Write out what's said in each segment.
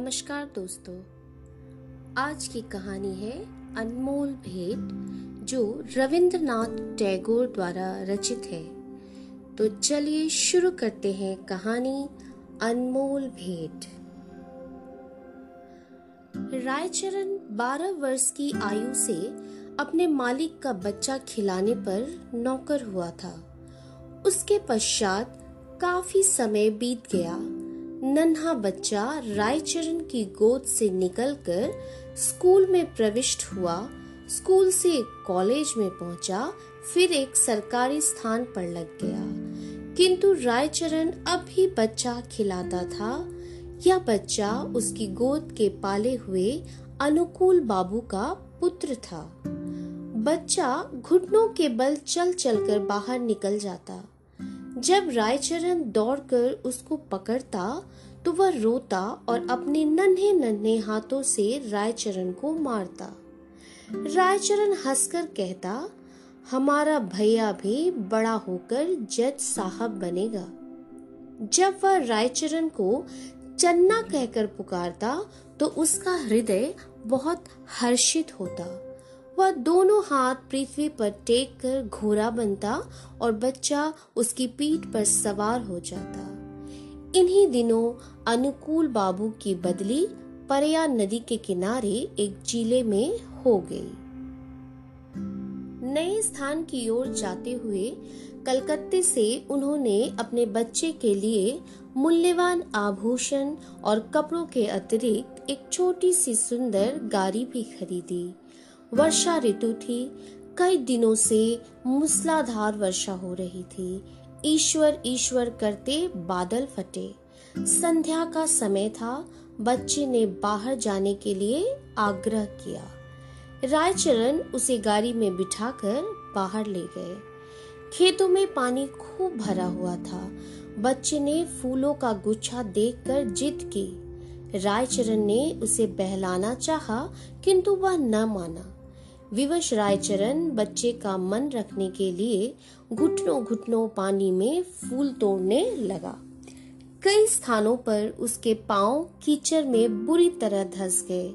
नमस्कार दोस्तों। आज की कहानी है अनमोल भेंट जो रविंद्रनाथ टैगोर द्वारा रचित है। तो चलिए शुरू करते हैं कहानी अनमोल भेंट रायचरण 12 वर्ष की आयु से अपने मालिक का बच्चा खिलाने पर नौकर हुआ था। उसके पश्चात काफ़ी समय बीत गया। नन्हा बच्चा रायचरण की गोद से निकलकर स्कूल में प्रविष्ट हुआ। स्कूल से कॉलेज में पहुँचा, फिर एक सरकारी स्थान पर लग गया। किंतु रायचरण अब भी बच्चा खिलाता था। यह बच्चा उसकी गोद के पाले हुए अनुकूल बाबू का पुत्र था। बच्चा घुटनों के बल चल चलकर बाहर निकल जाता। जब रायचरण दौड़कर उसको पकड़ता तो वह रोता और अपने नन्हे नन्हे हाथों से रायचरण को मारता। रायचरण हंसकर कहता, हमारा भैया भी बड़ा होकर जज साहब बनेगा। जब वह रायचरण को चन्ना कहकर पुकारता तो उसका हृदय बहुत हर्षित होता। वह दोनों हाथ पृथ्वी पर टेक कर घोड़ा बनता और बच्चा उसकी पीठ पर सवार हो जाता। इन्हीं दिनों अनुकूल बाबू की बदली परया नदी के किनारे एक ज़िले में हो गई। नए स्थान की ओर जाते हुए कलकत्ते से उन्होंने अपने बच्चे के लिए मूल्यवान आभूषण और कपड़ों के अतिरिक्त एक छोटी सी सुंदर गाड़ी भी खरीदी। वर्षा ऋतु थी। कई दिनों से मूसलाधार वर्षा हो रही थी। ईश्वर ईश्वर करते बादल फटे। संध्या का समय था। बच्चे ने बाहर जाने के लिए आग्रह किया। रायचरण उसे गाड़ी में बिठाकर बाहर ले गए। खेतों में पानी खूब भरा हुआ था। बच्चे ने फूलों का गुच्छा देखकर जिद की। रायचरण ने उसे बहलाना चाहा, किंतु वह न माना। विवश रायचरण बच्चे का मन रखने के लिए घुटनों घुटनों पानी में फूल तोड़ने लगा। कई स्थानों पर उसके पाँव कीचड़ में बुरी तरह धस गए।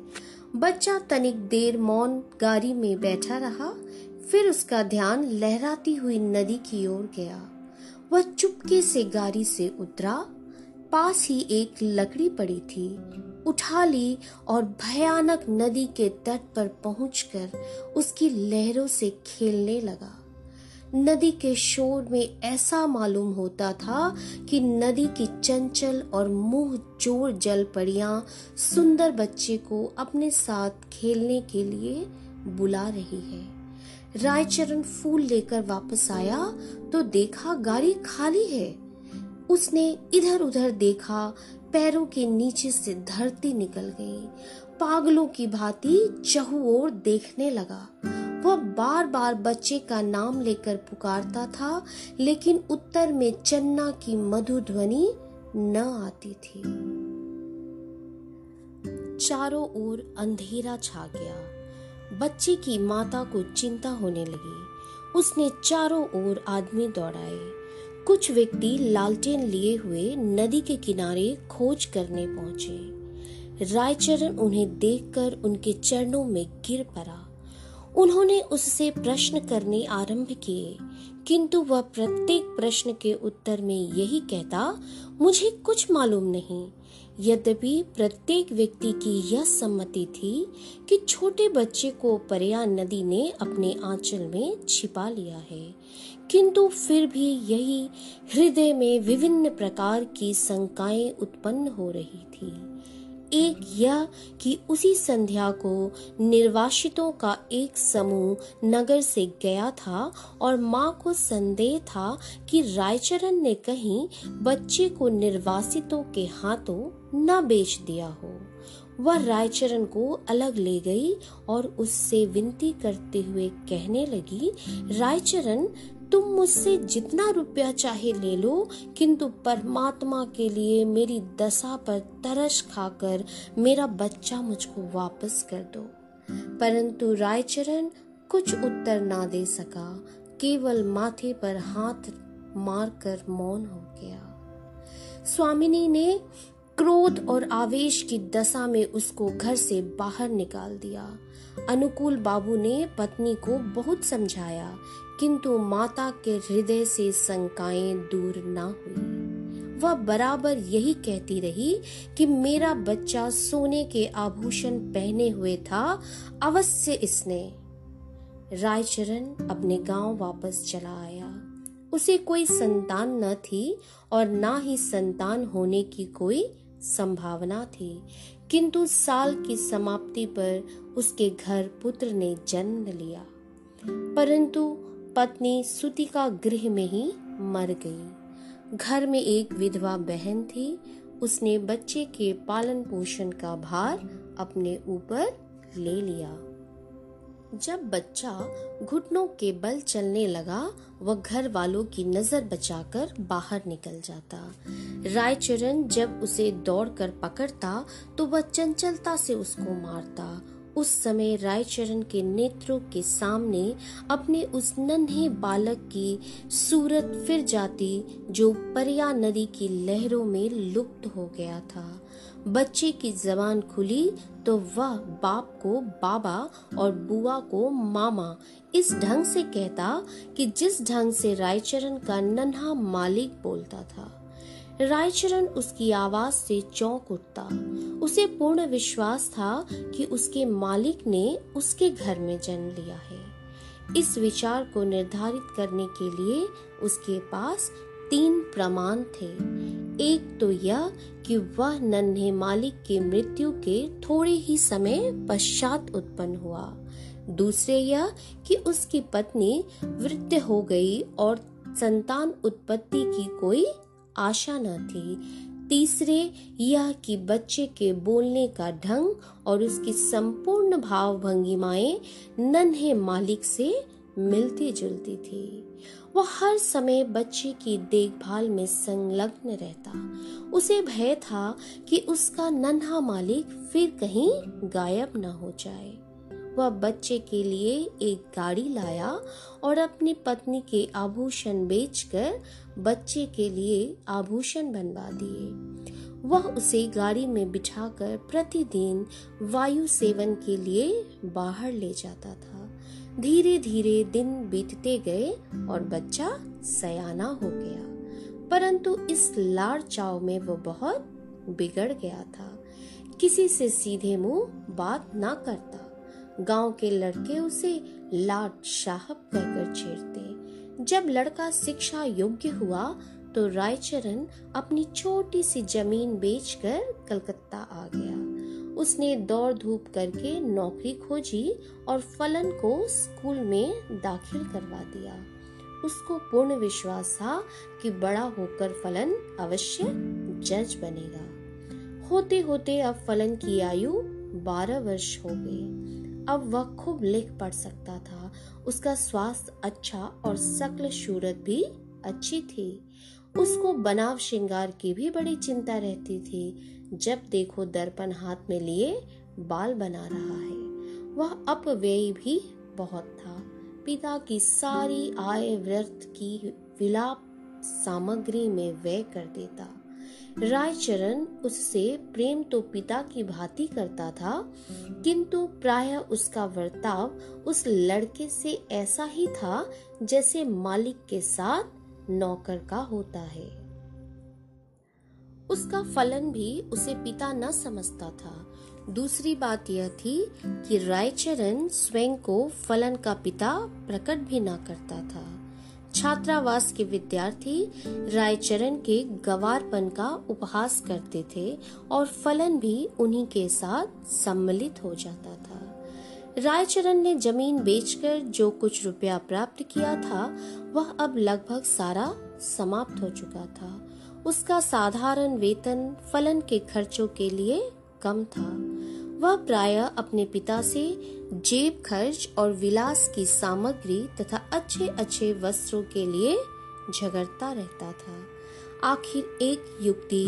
बच्चा तनिक देर मौन गाड़ी में बैठा रहा, फिर उसका ध्यान लहराती हुई नदी की ओर गया। वह चुपके से गाड़ी से उतरा पास ही एक लकड़ी पड़ी थी, उठा ली और भयानक नदी के तट पर पहुंचकर उसकी लहरों से खेलने लगा। नदी के शोर में ऐसा मालूम होता था कि नदी की चंचल और मुँह ज़ोर जल पड़िया सुंदर बच्चे को अपने साथ खेलने के लिए बुला रही है। रायचरण फूल लेकर वापस आया तो देखा गाड़ी खाली है। उसने इधर उधर देखा, पैरों के नीचे से धरती निकल गई। पागलों की भांति ओर देखने लगा। वह बार बार बच्चे का नाम लेकर पुकारता था, लेकिन उत्तर में चन्ना की मधु ध्वनि न आती थी। चारों ओर अंधेरा छा गया। बच्चे की माता को चिंता होने लगी। उसने चारों ओर आदमी दौड़ाए। कुछ व्यक्ति लालटेन लिए हुए नदी के किनारे खोज करने पहुँचे। रायचरण उन्हें देखकर उनके चरणों में गिर पड़ा। उन्होंने उससे प्रश्न करने आरंभ किए, किंतु वह प्रत्येक प्रश्न के उत्तर में यही कहता, मुझे कुछ मालूम नहीं। यद्यपि प्रत्येक व्यक्ति की यह सम्मति थी कि छोटे बच्चे को परया नदी ने अपने आंचल में छिपा लिया है किंतु फिर भी यही हृदय में विभिन्न प्रकार की शंकाएँ उत्पन्न हो रही थी। एक यह कि उसी संध्या को निर्वासितों का एक समूह नगर से गया था और माँ को संदेह था कि रायचरण ने कहीं बच्चे को निर्वासितों के हाथों न बेच दिया हो। वह रायचरण को अलग ले गई और उससे विनती करते हुए कहने लगी, रायचरण तुम मुझसे जितना रुपया चाहे ले लो, किंतु परमात्मा के लिए मेरी दशा पर तरस खाकर मेरा बच्चा मुझको वापस कर दो। परंतु रायचरण कुछ उत्तर ना दे सका, केवल माथे पर हाथ मारकर मौन हो गया। स्वामिनी ने क्रोध और आवेश की दशा में उसको घर से बाहर निकाल दिया। अनुकूल बाबू ने पत्नी को बहुत समझाया किंतु माता के हृदय से शंकाएँ दूर न हुई। वह बराबर यही कहती रही कि मेरा बच्चा सोने के आभूषण पहने हुए था, अवश्य इसने रायचरण अपने गाँव वापस चला आया। उसे कोई संतान न थी और ना ही संतान होने की कोई संभावना थी। किंतु साल की समाप्ति पर उसके घर पुत्र ने जन्म लिया। परंतु पत्नी सुतिका गृह में ही मर गई। घर में एक विधवा बहन थी। उसने बच्चे के पालन पोषण का भार अपने ऊपर ले लिया। जब बच्चा घुटनों के बल चलने लगा, वह घर वालों की नज़र बचाकर बाहर निकल जाता। रायचरण जब उसे दौड़कर पकड़ता तो वह चंचलता से उसको मारता उस समय रायचरण के नेत्रों के सामने अपने उस नन्हे बालक की सूरत फिर जाती, जो परिया नदी की लहरों में लुप्त हो गया था। बच्चे की जबान खुली तो वह बाप को बाबा और बुआ को मामा इस ढंग से कहता कि जिस ढंग से रायचरण का नन्हा मालिक बोलता था। रायचरण उसकी आवाज़ से चौंक उठता। उसे पूर्ण विश्वास था कि उसके मालिक ने उसके घर में जन्म लिया है। इस विचार को निर्धारित करने के लिए उसके पास तीन प्रमाण थे। एक तो यह कि वह नन्हे मालिक के मृत्यु के थोड़े ही समय पश्चात उत्पन्न हुआ। दूसरे यह कि उसकी पत्नी वृद्ध हो गई और संतान उत्पत्ति की कोई आशा न थी। तीसरे, यह कि बच्चे के बोलने का ढंग और उसकी संपूर्ण भाव भंगिमाएँ नन्हे मालिक से मिलती जुलती थी। वह हर समय बच्चे की देखभाल में संलग्न रहता। उसे भय था कि उसका नन्हा मालिक फिर कहीं गायब न हो जाए। वह बच्चे के लिए एक गाड़ी लाया और अपनी पत्नी के आभूषण बेचकर बच्चे के लिए आभूषण बनवा दिए। वह उसे गाड़ी में बिठाकर प्रतिदिन वायु सेवन के लिए बाहर ले जाता था। धीरे धीरे दिन बीतते गए और बच्चा सयाना हो गया। परंतु इस लाड़ चाव में वो बहुत बिगड़ गया था। किसी से सीधे मुँह बात ना करता। गाँव के लड़के उसे लाट साहब कहकर छेड़ते। जब लड़का शिक्षा योग्य हुआ तो रायचरण अपनी छोटी सी ज़मीन बेचकर कलकत्ता आ गया। उसने दौड़ धूप करके नौकरी खोजी और फलन को स्कूल में दाखिल करवा दिया। उसको पूर्ण विश्वास था कि बड़ा होकर फलन अवश्य जज बनेगा। होते होते अब फलन की आयु बारह वर्ष हो गई। अब वह खूब लिख पढ़ सकता था। उसका स्वास्थ्य अच्छा और सकल सूरत भी अच्छी थी। उसको बनाव श्रृंगार की भी बड़ी चिंता रहती थी, जब देखो दर्पण हाथ में लिए बाल बना रहा है। वह अपव्यय भी बहुत था। पिता की सारी आय व्यर्थ की विलाप सामग्री में व्यय कर देता। रायचरण उससे प्रेम तो पिता की भांति करता था, किंतु प्राय उसका वर्ताव उस लड़के से ऐसा ही था जैसे मालिक के साथ नौकर का होता है। उसका फलन भी उसे पिता न समझता था। दूसरी बात यह थी कि रायचरण स्वयं को फलन का पिता प्रकट भी न करता था। छात्रावास के विद्यार्थी रायचरण के गवारपन का उपहास करते थे और फलन भी उन्हीं के साथ सम्मिलित हो जाता था। रायचरण ने ज़मीन बेचकर जो कुछ रुपया प्राप्त किया था, वह अब लगभग सारा समाप्त हो चुका था। उसका साधारण वेतन फलन के खर्चों के लिए कम था। वह प्राय अपने पिता से जेब खर्च और विलास की सामग्री तथा अच्छे अच्छे वस्त्रों के लिए झगड़ता रहता था। आखिर एक युक्ति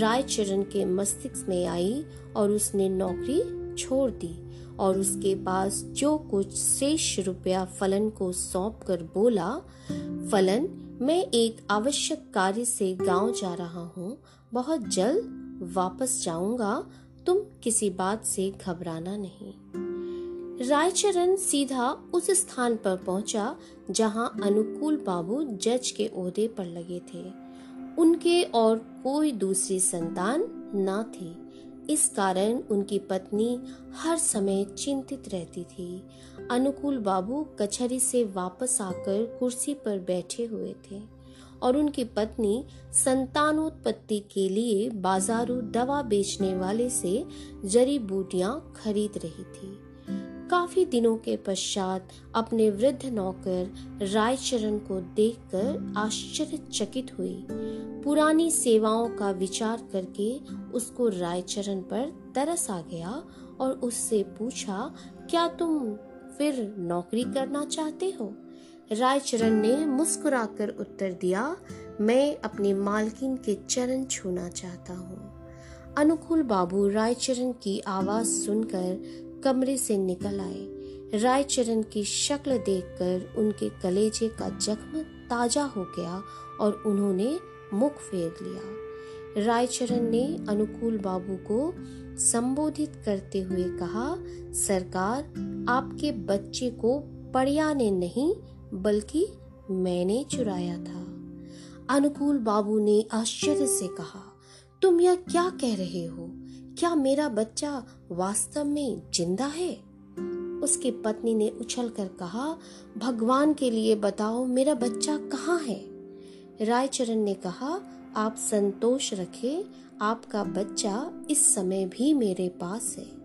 रायचरण के मस्तिष्क में आई और उसने नौकरी छोड़ दी और उसके पास जो कुछ शेष रुपया फलन को सौंप कर बोला, फलन, मैं एक आवश्यक कार्य से गाँव जा रहा हूँ, बहुत जल्द वापस जाऊँगा तुम किसी बात से घबराना नहीं। रायचरण सीधा उस स्थान पर पहुँचा जहाँ अनुकूल बाबू जज के ओहदे पर लगे थे। उनके और कोई दूसरी संतान न थी। इस कारण उनकी पत्नी हर समय चिंतित रहती थी। अनुकूल बाबू कचहरी से वापस आकर कुर्सी पर बैठे हुए थे। और उनकी पत्नी संतानोत्पत्ति के लिए बाजारू दवा बेचने वाले से जड़ी बूटियाँ खरीद रही थी। काफ़ी दिनों के पश्चात अपने वृद्ध नौकर रायचरण को देखकर आश्चर्यचकित हुई। पुरानी सेवाओं का विचार करके उसको रायचरण पर तरस आ गया और उससे पूछा, क्या तुम फिर नौकरी करना चाहते हो? रायचरण ने मुस्कुराकर उत्तर दिया, मैं अपने मालकिन के चरण छूना चाहता हूँ। अनुकूल बाबू रायचरण की आवाज़ सुनकर कमरे से निकल आए। रायचरण की शक्ल देखकर उनके कलेजे का जख्म ताज़ा हो गया और उन्होंने मुख फेर लिया। रायचरण ने अनुकूल बाबू को संबोधित करते हुए कहा, सरकार, आपके बच्चे को पड़िया ने नहीं बल्कि मैंने चुराया था। अनुकूल बाबू ने आश्चर्य से कहा, तुम यह क्या कह रहे हो? क्या मेरा बच्चा वास्तव में ज़िंदा है? उसकी पत्नी ने उछल कर कहा, भगवान के लिए बताओ मेरा बच्चा कहाँ है? रायचरण ने कहा, आप संतोष रखें, आपका बच्चा इस समय भी मेरे पास है।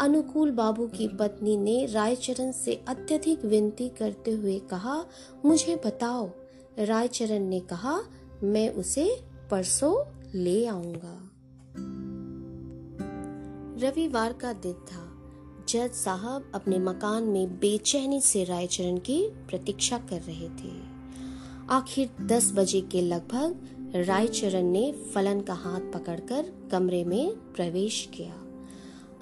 अनुकूल बाबू की पत्नी ने रायचरण से अत्यधिक विनती करते हुए कहा, मुझे बताओ। रायचरण ने कहा, मैं उसे परसों ले आऊँगा। रविवार का दिन था। जज साहब अपने मकान में बेचैनी से रायचरण की प्रतीक्षा कर रहे थे। आखिर दस बजे के लगभग रायचरण ने फलन का हाथ पकड़कर कमरे में प्रवेश किया।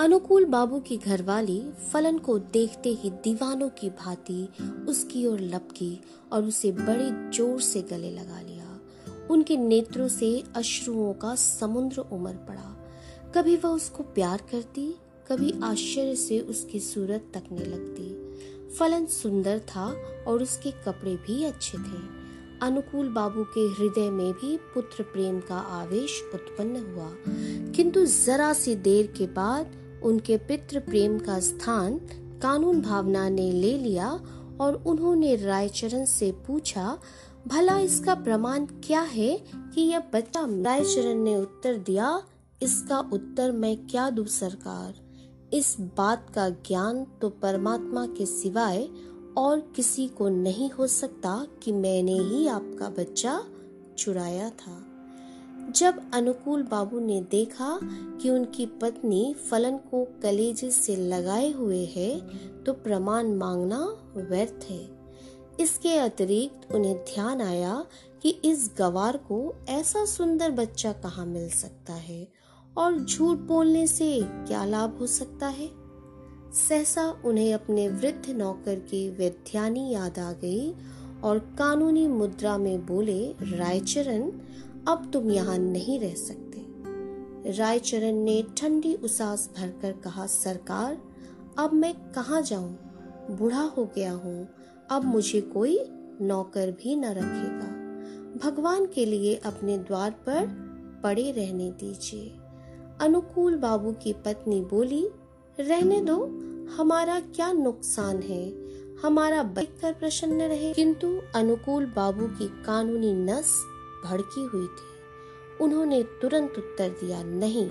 अनुकूल बाबू की घरवाली फलन को देखते ही दीवानों की भांति उसकी ओर लपकी और उसे बड़े ज़ोर से गले लगा लिया। उनके नेत्रों से अश्रुओं का समुद्र उमड़ पड़ा। कभी वह उसको प्यार करती, कभी आश्चर्य से उसकी सूरत तकने लगती। फलन सुंदर था और उसके कपड़े भी अच्छे थे। अनुकूल बाबू के हृदय में भी पुत्र प्रेम का आवेश उत्पन्न हुआ। किंतु जरा सी देर के बाद उनके पितृ प्रेम का स्थान कानून भावना ने ले लिया और उन्होंने रायचरण से पूछा, भला इसका प्रमाण क्या है कि यह बच्चा रायचरण ने उत्तर दिया, इसका उत्तर मैं क्या दू सरकार? इस बात का ज्ञान तो परमात्मा के सिवाय और किसी को नहीं हो सकता कि मैंने ही आपका बच्चा चुराया था। जब अनुकूल बाबू ने देखा कि उनकी पत्नी फलन को कलेजे से लगाए हुए है तो प्रमाण मांगना व्यर्थ है। इसके अतिरिक्त उन्हें ध्यान आया कि इस गवार को ऐसा सुंदर बच्चा कहाँ मिल सकता है और झूठ बोलने से क्या लाभ हो सकता है? सहसा उन्हें अपने वृद्ध नौकर की वैध्यानी याद आ गई और कानूनी मुद्रा में बोले, रायचरण अब तुम यहाँ नहीं रह सकते। रायचरण ने ठंडी उसास भरकर कहा, सरकार, अब मैं कहाँ जाऊँ? बूढ़ा हो गया हूँ, अब मुझे कोई नौकर भी न रखेगा। भगवान के लिए अपने द्वार पर पड़े रहने दीजिए। अनुकूल बाबू की पत्नी बोली, रहने दो, हमारा क्या नुकसान है? हमारा बैठ कर प्रसन्न रहे। किंतु अनुकूल बाबू की कानूनी नस भड़की हुई थी। उन्होंने तुरंत उत्तर दिया, नहीं,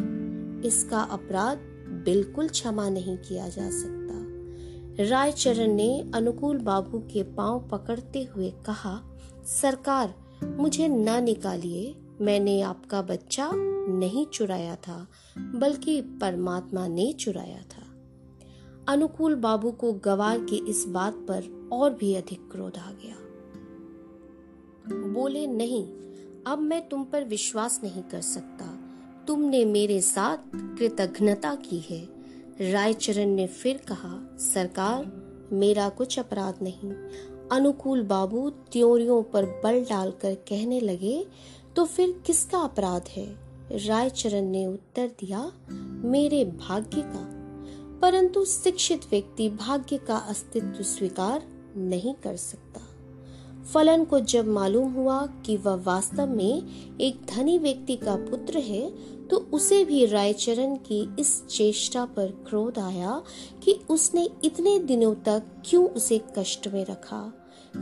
इसका अपराध बिल्कुल क्षमा नहीं किया जा सकता। रायचरण ने अनुकूल बाबू के पाँव पकड़ते हुए कहा, सरकार, मुझे न निकालिए। मैंने आपका बच्चा नहीं चुराया था, बल्कि परमात्मा ने चुराया था। अनुकूल बाबू को गवार की इस बात पर और भी अधिक क्रोध आ गया। बोले, नहीं अब मैं तुम पर विश्वास नहीं कर सकता। तुमने मेरे साथ कृतज्ञता की है। रायचरण ने फिर कहा, सरकार, मेरा कुछ अपराध नहीं। अनुकूल बाबू त्योरियों पर बल डालकर कहने लगे तो फिर किसका अपराध है? रायचरण ने उत्तर दिया, मेरे भाग्य का। परंतु शिक्षित व्यक्ति भाग्य का अस्तित्व स्वीकार नहीं कर सकता। फलन को जब मालूम हुआ कि वह वास्तव में एक धनी व्यक्ति का पुत्र है तो उसे भी रायचरण की इस चेष्टा पर क्रोध आया कि उसने इतने दिनों तक क्यों उसे कष्ट में रखा।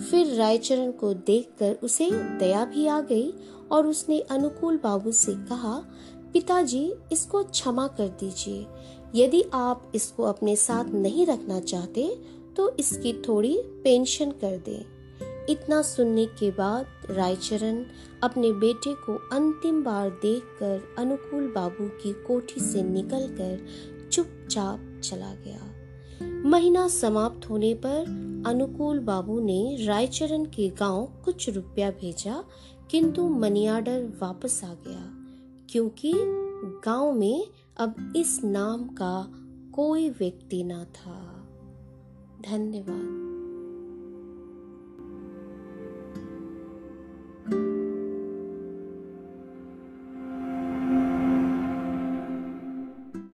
फिर रायचरण को देखकर उसे दया भी आ गई और उसने अनुकूल बाबू से कहा, पिताजी, इसको क्षमा कर दीजिए। यदि आप इसको अपने साथ नहीं रखना चाहते तो इसकी थोड़ी पेंशन कर दें। इतना सुनने के बाद रायचरण अपने बेटे को अंतिम बार देखकर अनुकूल बाबू की कोठी से निकलकर चुपचाप चला गया। महीना समाप्त होने पर अनुकूल बाबू ने रायचरण के गाँव कुछ रुपया भेजा, किंतु मनी आर्डर वापस आ गया, क्योंकि गाँव में अब इस नाम का कोई व्यक्ति न था। धन्यवाद।